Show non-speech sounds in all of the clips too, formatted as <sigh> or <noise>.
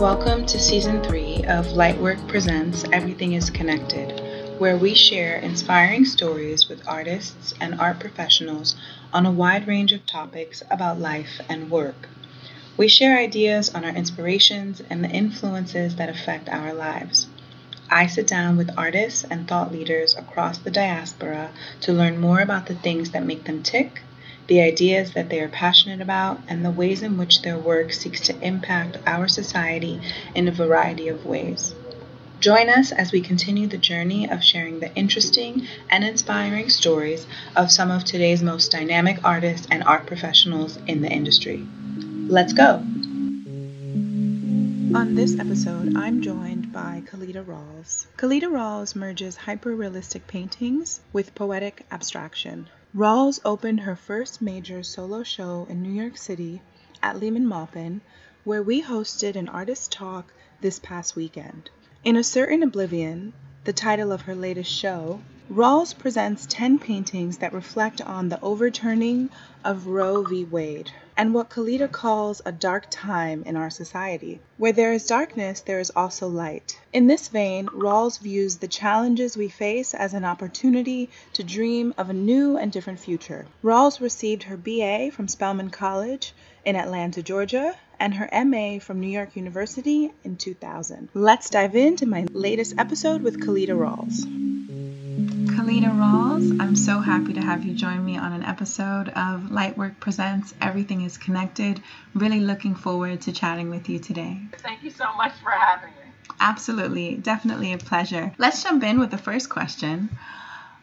welcome to season three of Lightwork Presents Everything is Connected, where we share inspiring stories with artists and art professionals on a wide range of topics about life and work. We share ideas on our inspirations and the influences that affect our lives. I sit down with artists and thought leaders across the diaspora to learn more about the things that make them tick, the ideas that they are passionate about, and the ways in which their work seeks to impact our society in a variety of ways. Join us as we continue the journey of sharing the interesting and inspiring stories of some of today's most dynamic artists and art professionals in the industry. Let's go! On this episode, I'm joined by Calida Rawles. Calida Rawles merges hyper-realistic paintings with poetic abstraction. Rawles opened her first major solo show in New York City at Lehman Maupin, where we hosted an artist talk this past weekend. In A Certain Oblivion, the title of her latest show, Rawles presents 10 paintings that reflect on the overturning of Roe v. Wade and what Calida calls a dark time in our society. Where there is darkness, there is also light. In this vein, Rawles views the challenges we face as an opportunity to dream of a new and different future. Rawles received her BA from Spelman College in Atlanta, Georgia, and her MA from New York University in 2000. Let's dive into my latest episode with Calida Rawles. Calida Rawles, I'm so happy to have you join me on an episode of Lightwork Presents Everything is Connected. Really looking forward to chatting with you today. Thank you so much for having me. Absolutely, definitely a pleasure. Let's jump in with the first question.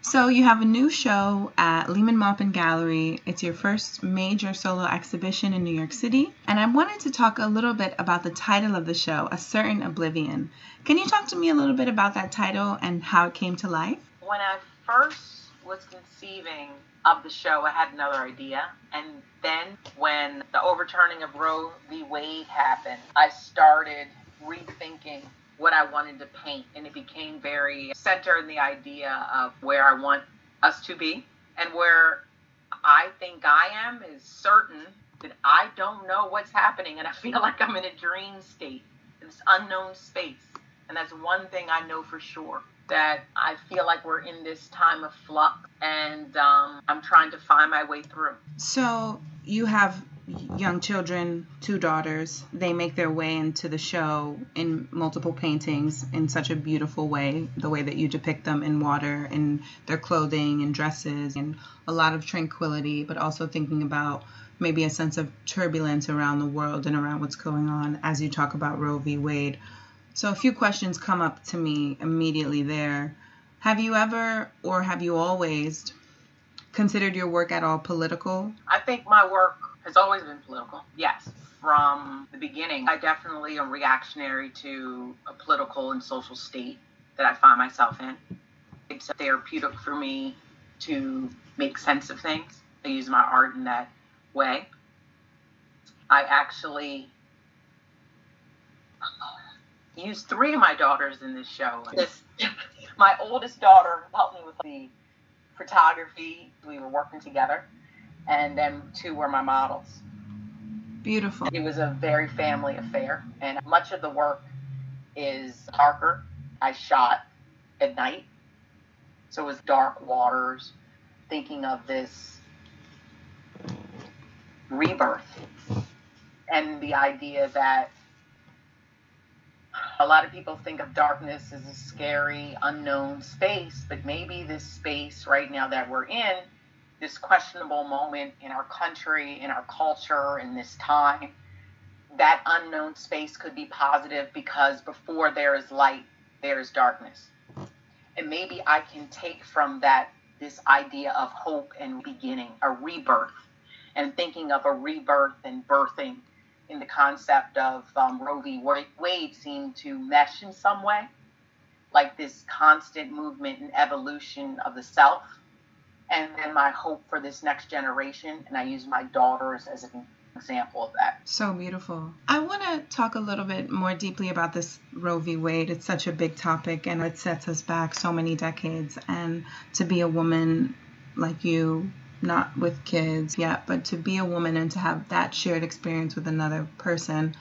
So, you have a new show at Lehman Maupin Gallery. It's your first major solo exhibition in New York City. And I wanted to talk a little bit about the title of the show, A Certain Oblivion. Can you talk to me a little bit about that title and how it came to life? When I first was conceiving of the show, I had another idea. And then when the overturning of Roe v. Wade happened, I started rethinking what I wanted to paint. And it became very centered in the idea of where I want us to be and where I think I am is certain that I don't know what's happening. And I feel like I'm in a dream state, this unknown space. And that's one thing I know for sure that I feel like we're in this time of flux and um, I'm trying to find my way through. So you have young children, two daughters. They make their way into the show in multiple paintings in such a beautiful way, the way that you depict them in water, in their clothing and dresses, and a lot of tranquility, but also thinking about maybe a sense of turbulence around the world and around what's going on as you talk about Roe v. Wade. So a few questions come up to me immediately there. Have you ever or have you always considered your work at all political? I think my work has always been political. Yes. From the beginning, I definitely am reactionary to a political and social state that I find myself in. It's therapeutic for me to make sense of things. I use my art in that way. I actually used three of my daughters in this show. This, <laughs> my oldest daughter helped me with the photography. We were working together, and then two were my models. Beautiful. It was a very family affair, and much of the work is darker. I shot at night, so it was dark waters, thinking of this rebirth and the idea that a lot of people think of darkness as a scary, unknown space, but maybe this space right now that we're in, this questionable moment in our country, in our culture, in this time, that unknown space could be positive because before there is light, there is darkness. And maybe I can take from that this idea of hope and beginning, a rebirth, and thinking of a rebirth and birthing in the concept of um, Roe v. Wade seem to mesh in some way, like this constant movement and evolution of the self. And then my hope for this next generation, and I use my daughters as an example of that. So beautiful. I want to talk a little bit more deeply about this Roe v. Wade. It's such a big topic and it sets us back so many decades. And to be a woman like you not with kids yet, but to be a woman and to have that shared experience with another person,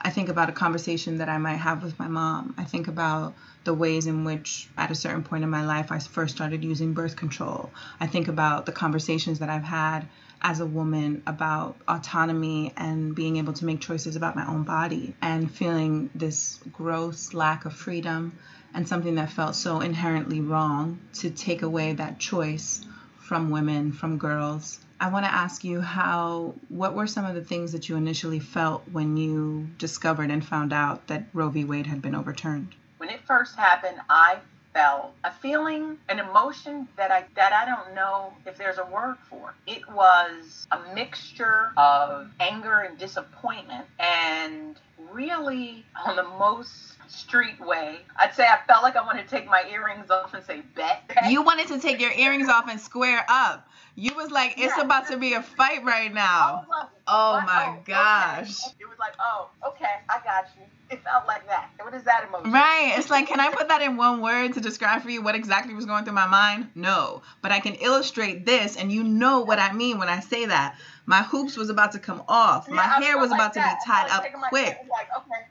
I think about a conversation that I might have with my mom. I think about the ways in which, at a certain point in my life, I first started using birth control. I think about the conversations that I've had as a woman about autonomy and being able to make choices about my own body and feeling this gross lack of freedom and something that felt so inherently wrong to take away that choice from women, from girls. I want to ask you how, what were some of the things that you initially felt when you discovered and found out that Roe v. Wade had been overturned? When it first happened, I felt a feeling, an emotion that I that I don't know if there's a word for. It was a mixture of anger and disappointment and really on the most street way. I'd say I felt like I wanted to take my earrings off and say bet. You wanted to take your earrings off and square up. You was like, it's yeah. about to be a fight right now. Like, oh my oh, gosh. Okay. It was like, oh, okay, I got you. It felt like that. What is that emotion? Right. It's like, can I put that in one word to describe for you what exactly was going through my mind? No. But I can illustrate this, and you know what I mean when I say that. My hoops was about to come off. Yeah, my hair was like about that. to be tied up quick. Like, okay,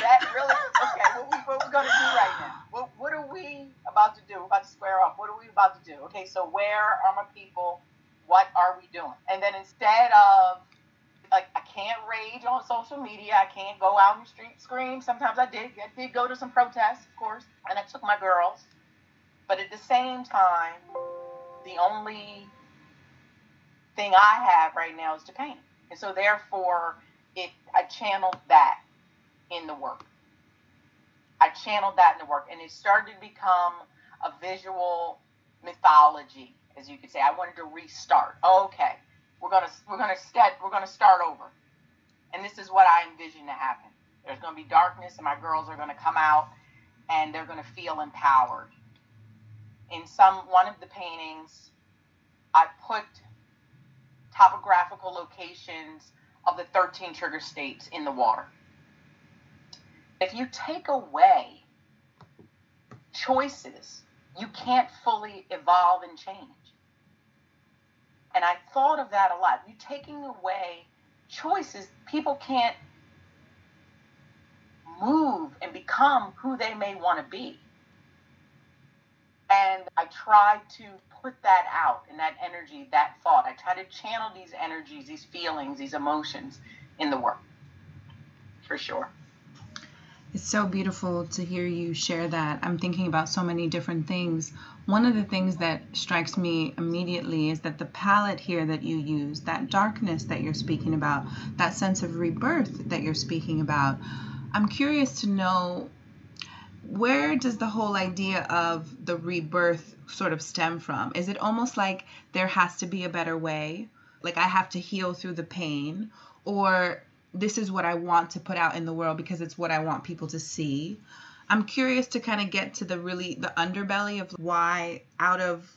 that really okay. What we what we gonna do right now? What what are we about to do? We're about to square off. What are we about to do? Okay, so where are my people? What are we doing? And then instead of like I can't rage on social media, I can't go out in the street scream. Sometimes I did. I did go to some protests, of course, and I took my girls. But at the same time, the only thing I have right now is to paint. And so therefore it I channeled that in the work. I channeled that in the work, and it started to become a visual mythology, as you could say. I wanted to restart. Okay, we're gonna we're gonna start we're gonna start over, and this is what I envision to happen. There's gonna be darkness, and my girls are gonna come out, and they're gonna feel empowered. In some one of the paintings, I put topographical locations of the 13 trigger states in the water. If you take away choices, you can't fully evolve and change. And I thought of that a lot. You taking away choices, people can't move and become who they may want to be. And I try to put that out and that energy, that thought. I try to channel these energies, these feelings, these emotions in the work. For sure. It's so beautiful to hear you share that. I'm thinking about so many different things. One of the things that strikes me immediately is that the palette here that you use, that darkness that you're speaking about, that sense of rebirth that you're speaking about, I'm curious to know where does the whole idea of the rebirth sort of stem from? Is it almost like there has to be a better way? Like I have to heal through the pain? Or this is what I want to put out in the world because it's what I want people to see. I'm curious to kind of get to the really the underbelly of why out of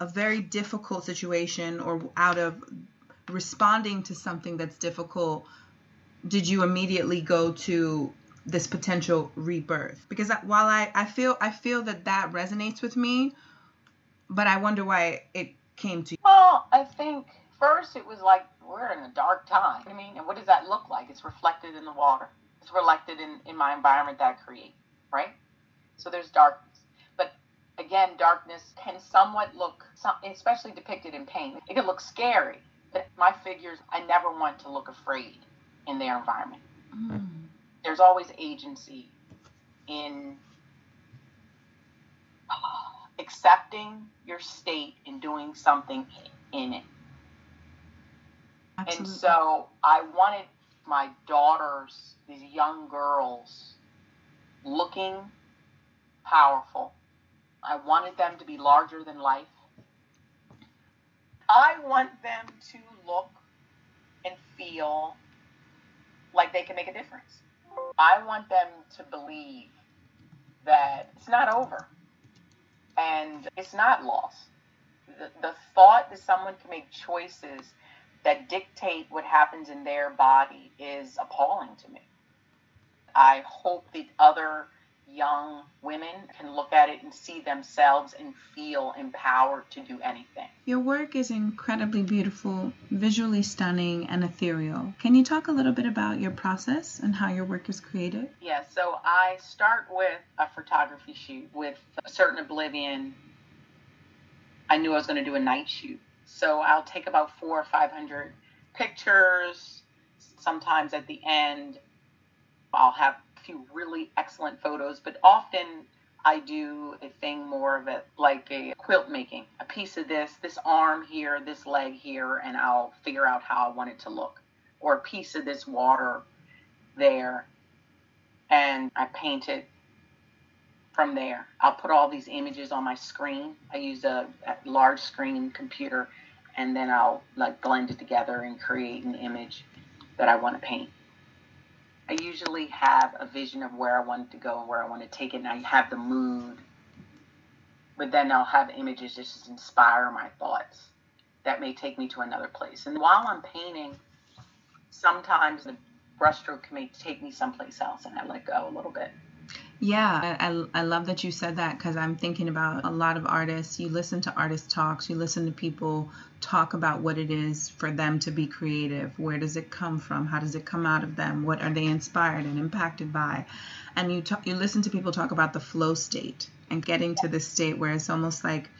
a very difficult situation or out of responding to something that's difficult did you immediately go to this potential rebirth because while I, I feel I feel that that resonates with me but I wonder why it came to you. Well, I think first it was like we're in a dark time. I mean, and what does that look like? It's reflected in the water. It's reflected in, in my environment that I create, right? So there's darkness. But again, darkness can somewhat look, especially depicted in paint, it can look scary. But my figures, I never want to look afraid in their environment. Mm. There's always agency in accepting your state and doing something in it. Absolutely. And so I wanted my daughters, these young girls, looking powerful. I wanted them to be larger than life. I want them to look and feel like they can make a difference. I want them to believe that it's not over and it's not lost. The, the thought that someone can make choices that dictate what happens in their body is appalling to me. I hope that other young women can look at it and see themselves and feel empowered to do anything. Your work is incredibly beautiful, visually stunning, and ethereal. Can you talk a little bit about your process and how your work is created? Yeah, so I start with a photography shoot with a certain oblivion. I knew I was going to do a night shoot. So I'll take about four or 500 pictures. Sometimes at the end, I'll have a few really excellent photos, but often I do a thing more of it like a quilt making, a piece of this, this arm here, this leg here, and I'll figure out how I want it to look, or a piece of this water there, and I paint it from there. I'll put all these images on my screen. I use a, a large screen computer, and then I'll like blend it together and create an image that I want to paint. I usually have a vision of where I want to go and where I want to take it, and I have the mood. But then I'll have images just to inspire my thoughts that may take me to another place. And while I'm painting, sometimes the brushstroke may take me someplace else, and I let go a little bit. Yeah, I, I love that you said that because I'm thinking about a lot of artists. You listen to artist talks, you listen to people talk about what it is for them to be creative. Where does it come from? How does it come out of them? What are they inspired and impacted by? And you talk, you listen to people talk about the flow state and getting to the state where it's almost like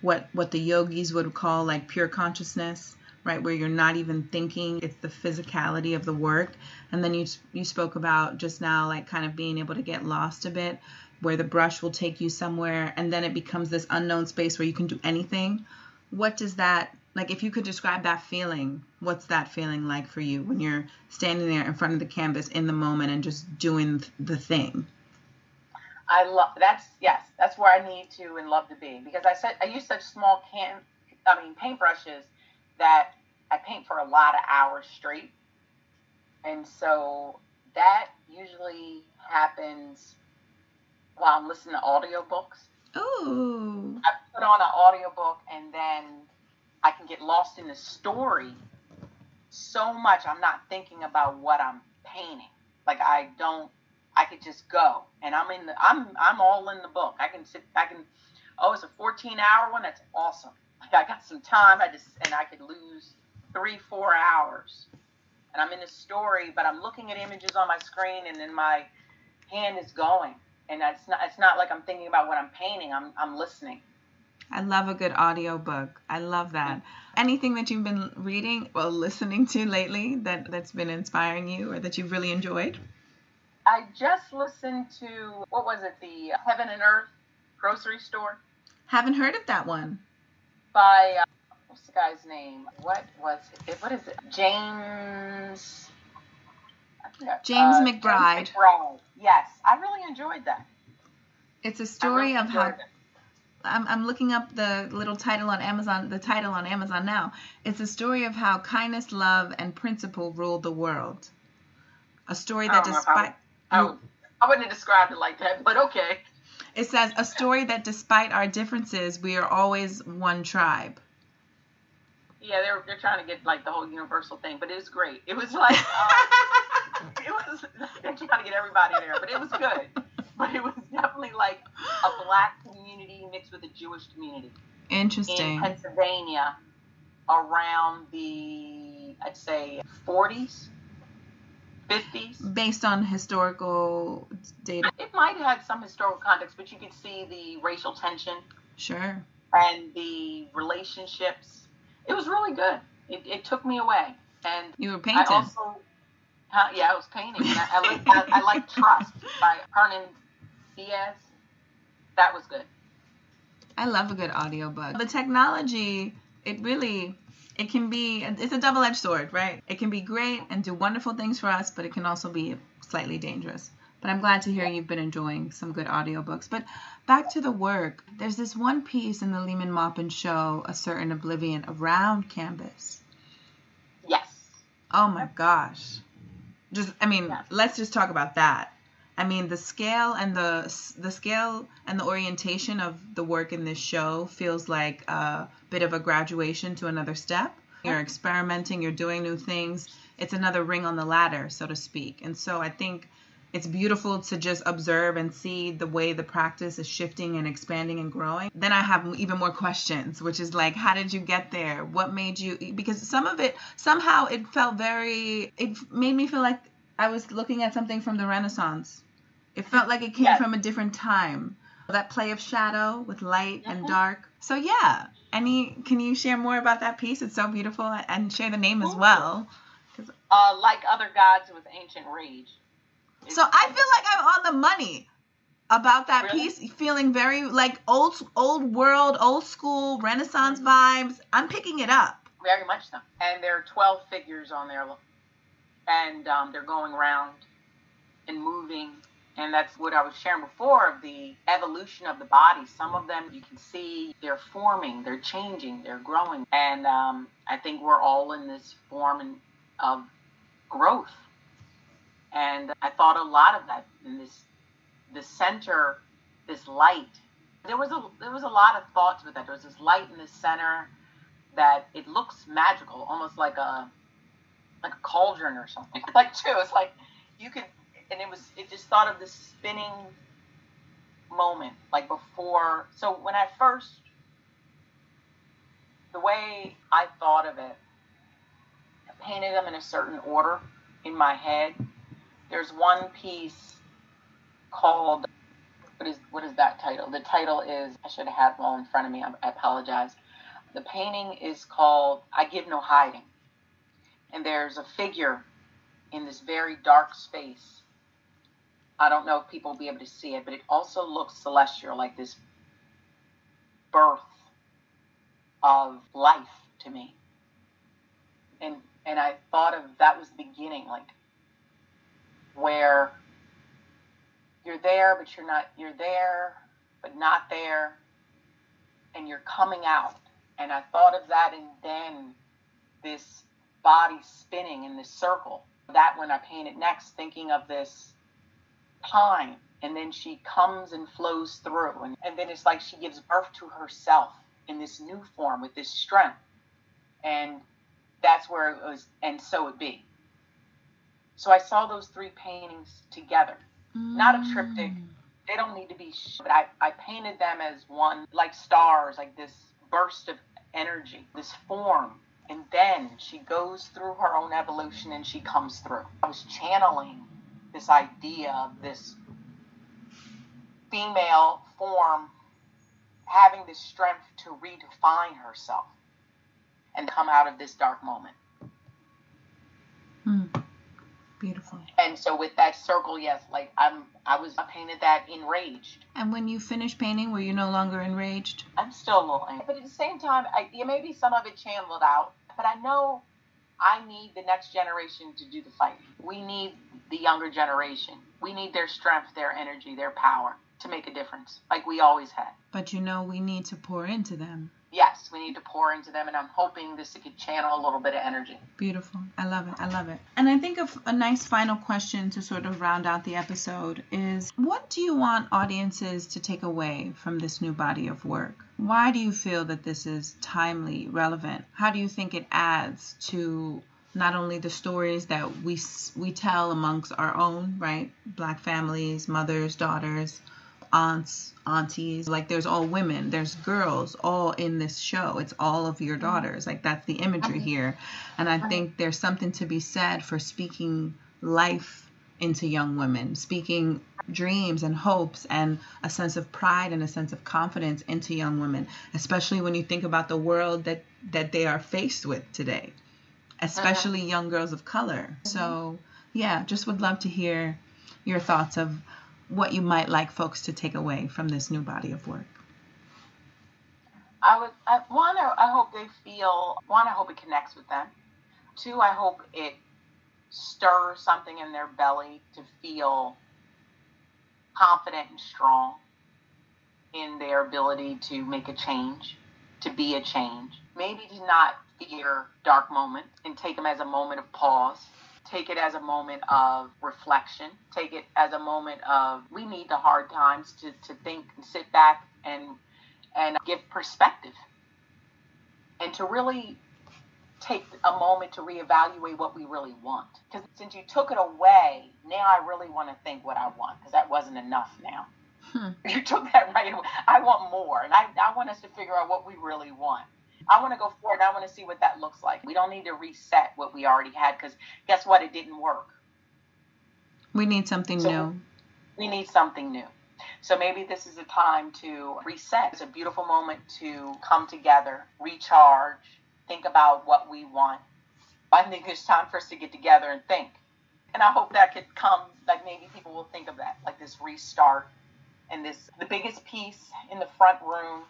what what the yogis would call like pure consciousness right where you're not even thinking it's the physicality of the work. And then you you spoke about just now like kind of being able to get lost a bit where the brush will take you somewhere and then it becomes this unknown space where you can do anything. What does that like if you could describe that feeling what's that feeling like for you when you're standing there in front of the canvas in the moment and just doing the thing? I love that's yes, that's where I need to and love to be because I said I use such small can I mean paintbrushes that I paint for a lot of hours straight. And so that usually happens while I'm listening to audiobooks. Oh. I put on an audiobook and then I can get lost in the story so much I'm not thinking about what I'm painting. Like I don't I could just go and I'm in the I'm I'm all in the book. I can sit I can oh it's a 14 hour one that's awesome. Like I got some time I just and I could lose three, four hours. And I'm in a story, but I'm looking at images on my screen and then my hand is going. And it's not it's not like I'm thinking about what I'm painting. I'm I'm listening. I love a good audio book. I love that. Anything that you've been reading or listening to lately that, that's been inspiring you or that you've really enjoyed? I just listened to, what was it, the Heaven and Earth grocery store? Haven't heard of that one. By uh, what's the guy's name? What was it? What is it? James. James uh, McBride. James McBride. Yes, I really enjoyed that. It's a story really of how. I'm, I'm looking up the little title on Amazon, the title on Amazon now. It's a story of how kindness, love, and principle ruled the world. A story that, despite. I, I wouldn't have described it like that, but okay. It says, a story that despite our differences, we are always one tribe yeah, they're they're trying to get like the whole universal thing, but it was great. It was like uh, <laughs> it was they're trying to get everybody there, but it was good. But it was definitely like a black community mixed with a Jewish community. Interesting. In Pennsylvania, around the I'd say 40s. 50s. Based on historical data? It might have had some historical context, but you could see the racial tension. Sure. And the relationships it was really good. It, it took me away. And you were painting. I also, uh, yeah, I was painting. I, I, like, I, I like Trust by Hernan Diaz. That was good. I love a good audiobook. The technology, it really it can be it's a double-edged sword, right? It can be great and do wonderful things for us, but it can also be slightly dangerous. But I'm glad to hear you've been enjoying some good audiobooks. But back to the work, there's this one piece in the Lehman Maupin show, A Certain Oblivion, around Canvas. Yes. Oh my gosh. Just I mean, yes. let's just talk about that. I mean, the scale and the the scale and the orientation of the work in this show feels like a bit of a graduation to another step. You're experimenting, you're doing new things. It's another ring on the ladder, so to speak. And so I think it's beautiful to just observe and see the way the practice is shifting and expanding and growing. Then I have even more questions, which is like, how did you get there? What made you? Because some of it, somehow, it felt very, it made me feel like I was looking at something from the Renaissance. It felt like it came yes. from a different time. That play of shadow with light mm-hmm. and dark. So yeah, any can you share more about that piece? It's so beautiful and share the name as well. Uh, like other gods with ancient rage. So I feel like I'm on the money about that really? piece, feeling very like old old world, old school Renaissance mm-hmm. vibes. I'm picking it up. Very much so. And there are 12 figures on there, and um, they're going around and moving. And that's what I was sharing before of the evolution of the body. Some of them you can see they're forming, they're changing, they're growing. And um, I think we're all in this form of growth and I thought a lot of that in this the center, this light. There was a there was a lot of thoughts with that. There was this light in the center that it looks magical, almost like a like a cauldron or something. <laughs> Like too, it's like you could, and it was it just thought of this spinning moment, like before. So when I first, the way I thought of it, I painted them in a certain order in my head there's one piece called what is what is that title? The title is I should have had one in front of me. I, I apologize. The painting is called I Give No Hiding, and there's a figure in this very dark space. I don't know if people will be able to see it, but it also looks celestial, like this birth of life to me. And and I thought of that was the beginning, like where you're there, but you're not, you're there, but not there, and you're coming out. And I thought of that, and then this body spinning in this circle. That when I painted next, thinking of this time, and then she comes and flows through, and, and then it's like she gives birth to herself in this new form with this strength. And that's where it was, and so it be. So I saw those three paintings together, mm. not a triptych. They don't need to be, sh- but I, I painted them as one, like stars, like this burst of energy, this form. And then she goes through her own evolution and she comes through. I was channeling this idea of this female form having the strength to redefine herself and come out of this dark moment. Hmm. Beautiful. And so with that circle, yes, like I'm, I was I painted that enraged. And when you finished painting, were you no longer enraged? I'm still a little angry, but at the same time, I, maybe some of it channeled out. But I know I need the next generation to do the fighting. We need the younger generation. We need their strength, their energy, their power to make a difference, like we always had. But you know, we need to pour into them yes, we need to pour into them, and I'm hoping this could channel a little bit of energy. Beautiful. I love it. I love it. And I think of a nice final question to sort of round out the episode is what do you want audiences to take away from this new body of work? Why do you feel that this is timely, relevant? How do you think it adds to not only the stories that we we tell amongst our own, right? Black families, mothers, daughters, aunts, aunties. Like there's all women, there's girls all in this show. It's all of your daughters. Like that's the imagery here. And I think there's something to be said for speaking life into young women, speaking dreams and hopes and a sense of pride and a sense of confidence into young women, especially when you think about the world that that they are faced with today, especially uh-huh. young girls of color. So, yeah, just would love to hear your thoughts of what you might like folks to take away from this new body of work? I would I, one. I hope they feel one. I hope it connects with them. Two. I hope it stirs something in their belly to feel confident and strong in their ability to make a change, to be a change. Maybe to not fear dark moment and take them as a moment of pause take it as a moment of reflection take it as a moment of we need the hard times to, to think and sit back and and give perspective and to really take a moment to reevaluate what we really want. Because since you took it away, now I really want to think what I want because that wasn't enough now. Hmm. <laughs> You took that right away. I want more, and I, I want us to figure out what we really want. I want to go forward. I want to see what that looks like. We don't need to reset what we already had because guess what? It didn't work. We need something so new. We need something new. So maybe this is a time to reset. It's a beautiful moment to come together, recharge, think about what we want. I think it's time for us to get together and think. And I hope that could come, like maybe people will think of that, like this restart and this, the biggest piece in the front room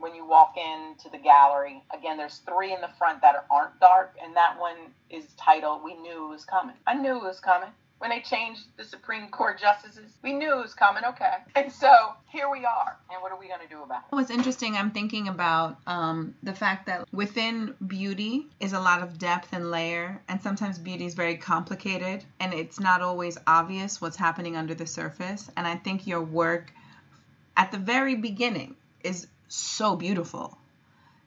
when you walk into the gallery. Again, there's three in the front that aren't dark, and that one is titled We Knew It Was Coming. I knew it was coming when they changed the Supreme Court justices. We knew it was coming, okay. And so here we are. And what are we going to do about it? What's interesting, I'm thinking about um, the fact that within beauty is a lot of depth and layer, and sometimes beauty is very complicated, and it's not always obvious what's happening under the surface. And I think your work at the very beginning is so beautiful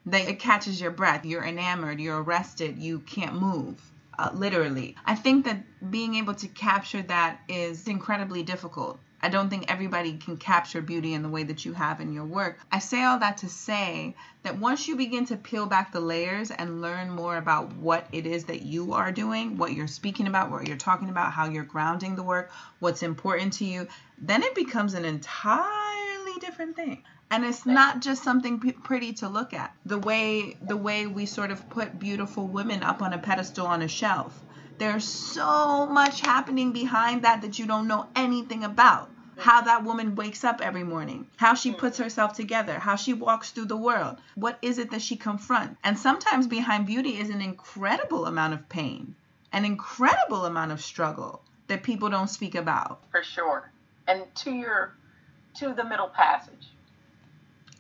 that it catches your breath. You're enamored, you're arrested, you can't move uh, literally. I think that being able to capture that is incredibly difficult. I don't think everybody can capture beauty in the way that you have in your work. I say all that to say that once you begin to peel back the layers and learn more about what it is that you are doing, what you're speaking about, what you're talking about, how you're grounding the work, what's important to you, then it becomes an entirely different thing and it's not just something p- pretty to look at the way the way we sort of put beautiful women up on a pedestal on a shelf there's so much happening behind that that you don't know anything about how that woman wakes up every morning, how she puts herself together, how she walks through the world. What is it that she confronts? And sometimes behind beauty is an incredible amount of pain, an incredible amount of struggle that people don't speak about. For sure. And to your to the middle passage.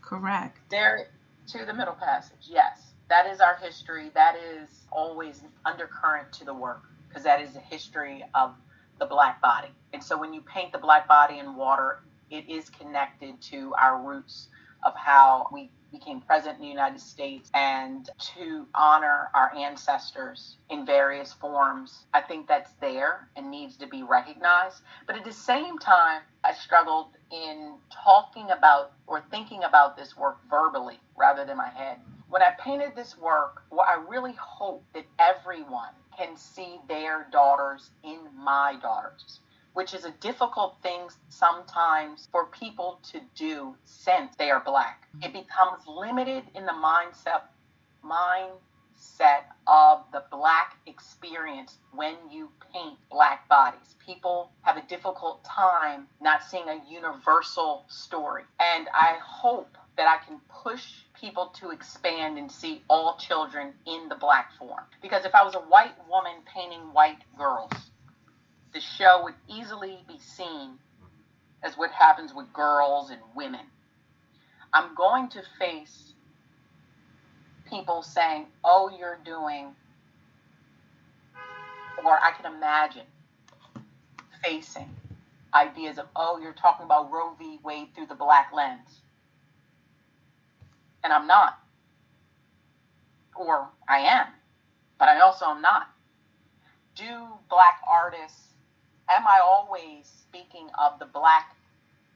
Correct. There to the middle passage. Yes. That is our history. That is always undercurrent to the work because that is the history of the black body. And so when you paint the black body in water, it is connected to our roots of how we became present in the United States and to honor our ancestors in various forms. I think that's there and needs to be recognized. But at the same time, I struggled in talking about or thinking about this work verbally rather than my head. When I painted this work, what I really hope that everyone can see their daughters in my daughters which is a difficult thing sometimes for people to do since they are black. It mm-hmm. becomes limited in the mindset mindset of the black experience when you paint black bodies. People have a difficult time not seeing a universal story. And I hope that I can push people to expand and see all children in the black form. Because if I was a white woman painting white girls, the show would easily be seen as what happens with girls and women. I'm going to face people saying, oh, you're doing, or I can imagine facing ideas of, oh, you're talking about Roe v. Wade through the black lens. And I'm not. Or I am, but I also am not. Do black artists am I always speaking of the black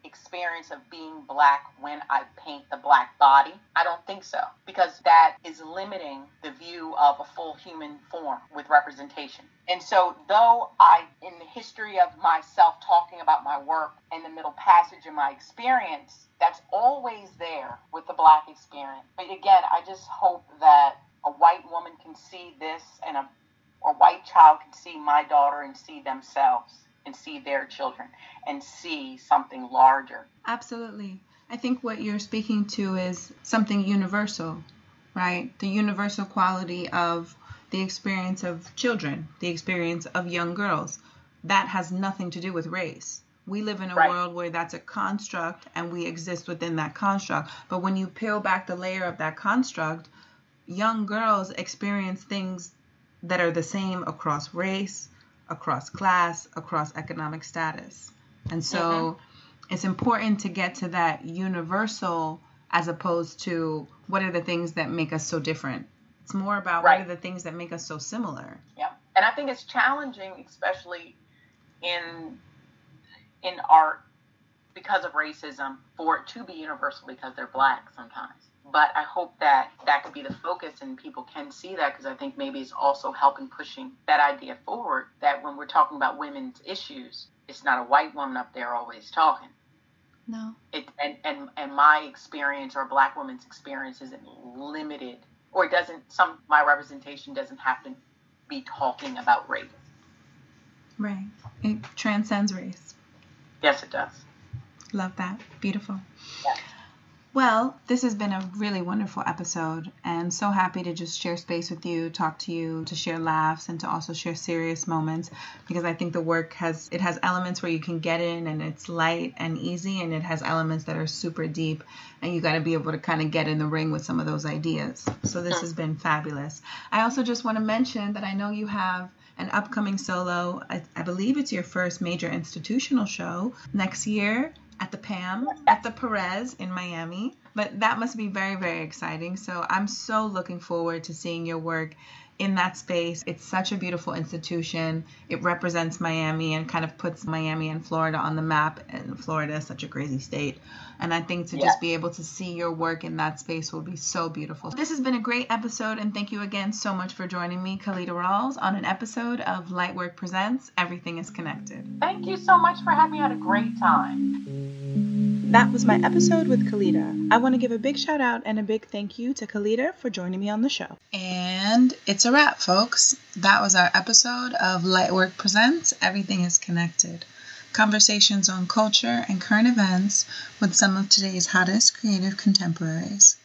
experience of being black when I paint the black body? I don't think so, because that is limiting the view of a full human form with representation. And so, though I, in the history of myself talking about my work and the middle passage of my experience, that's always there with the black experience. But again, I just hope that a white woman can see this and a or white child can see my daughter and see themselves and see their children and see something larger. Absolutely. I think what you're speaking to is something universal, right? The universal quality of the experience of children, the experience of young girls. That has nothing to do with race. We live in a right. world where that's a construct and we exist within that construct. But when you peel back the layer of that construct, young girls experience things that are the same across race, across class, across economic status. And so mm-hmm. it's important to get to that universal as opposed to what are the things that make us so different It's more about Right. what are the things that make us so similar. Yeah, and I think it's challenging, especially in in art, because of racism, for it to be universal because they're black sometimes. But I hope that that could be the focus, and people can see that because I think maybe it's also helping pushing that idea forward. That when we're talking about women's issues, it's not a white woman up there always talking. No. It and and and my experience or a black woman's experience isn't limited, or it doesn't. Some my representation doesn't have to be talking about race. Right. It transcends race. Yes, it does. Love that. Beautiful. Yeah. Well, this has been a really wonderful episode, and so happy to just share space with you, talk to you, to share laughs, and to also share serious moments because I think the work has it has elements where you can get in and it's light and easy, and it has elements that are super deep, and you got to be able to kind of get in the ring with some of those ideas. So this has been fabulous. I also just want to mention that I know you have an upcoming solo. I, I believe it's your first major institutional show next year at the PAM at the Perez in Miami. But that must be very, very exciting. So I'm so looking forward to seeing your work in that space. It's such a beautiful institution. It represents Miami and kind of puts Miami and Florida on the map. And Florida is such a crazy state. And I think to Yeah. just be able to see your work in that space will be so beautiful. This has been a great episode, and thank you again so much for joining me, Calida Rawles, on an episode of Lightwork Presents Everything is Connected. Thank you so much for having me. I had a great time. That was my episode with Calida. I want to give a big shout out and a big thank you to Calida for joining me on the show. And it's a wrap, folks. That was our episode of Lightwork Presents Everything is Connected. Conversations on culture and current events with some of today's hottest creative contemporaries.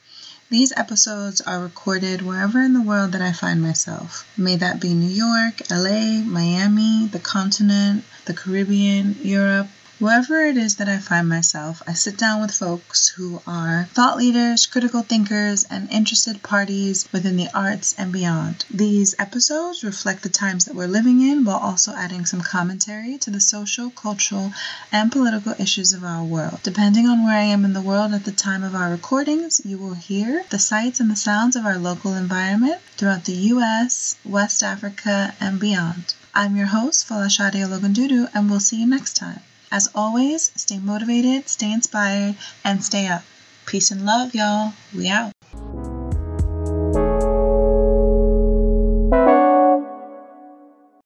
These episodes are recorded wherever in the world that I find myself. May that be New York, LA, Miami, the continent, the Caribbean, Europe, Wherever it is that I find myself, I sit down with folks who are thought leaders, critical thinkers, and interested parties within the arts and beyond. These episodes reflect the times that we're living in while also adding some commentary to the social, cultural, and political issues of our world. Depending on where I am in the world at the time of our recordings, you will hear the sights and the sounds of our local environment throughout the US, West Africa, and beyond. I'm your host, Folasade Ologundudu, and we'll see you next time. As always, stay motivated, stay inspired, and stay up. Peace and love, y'all. We out.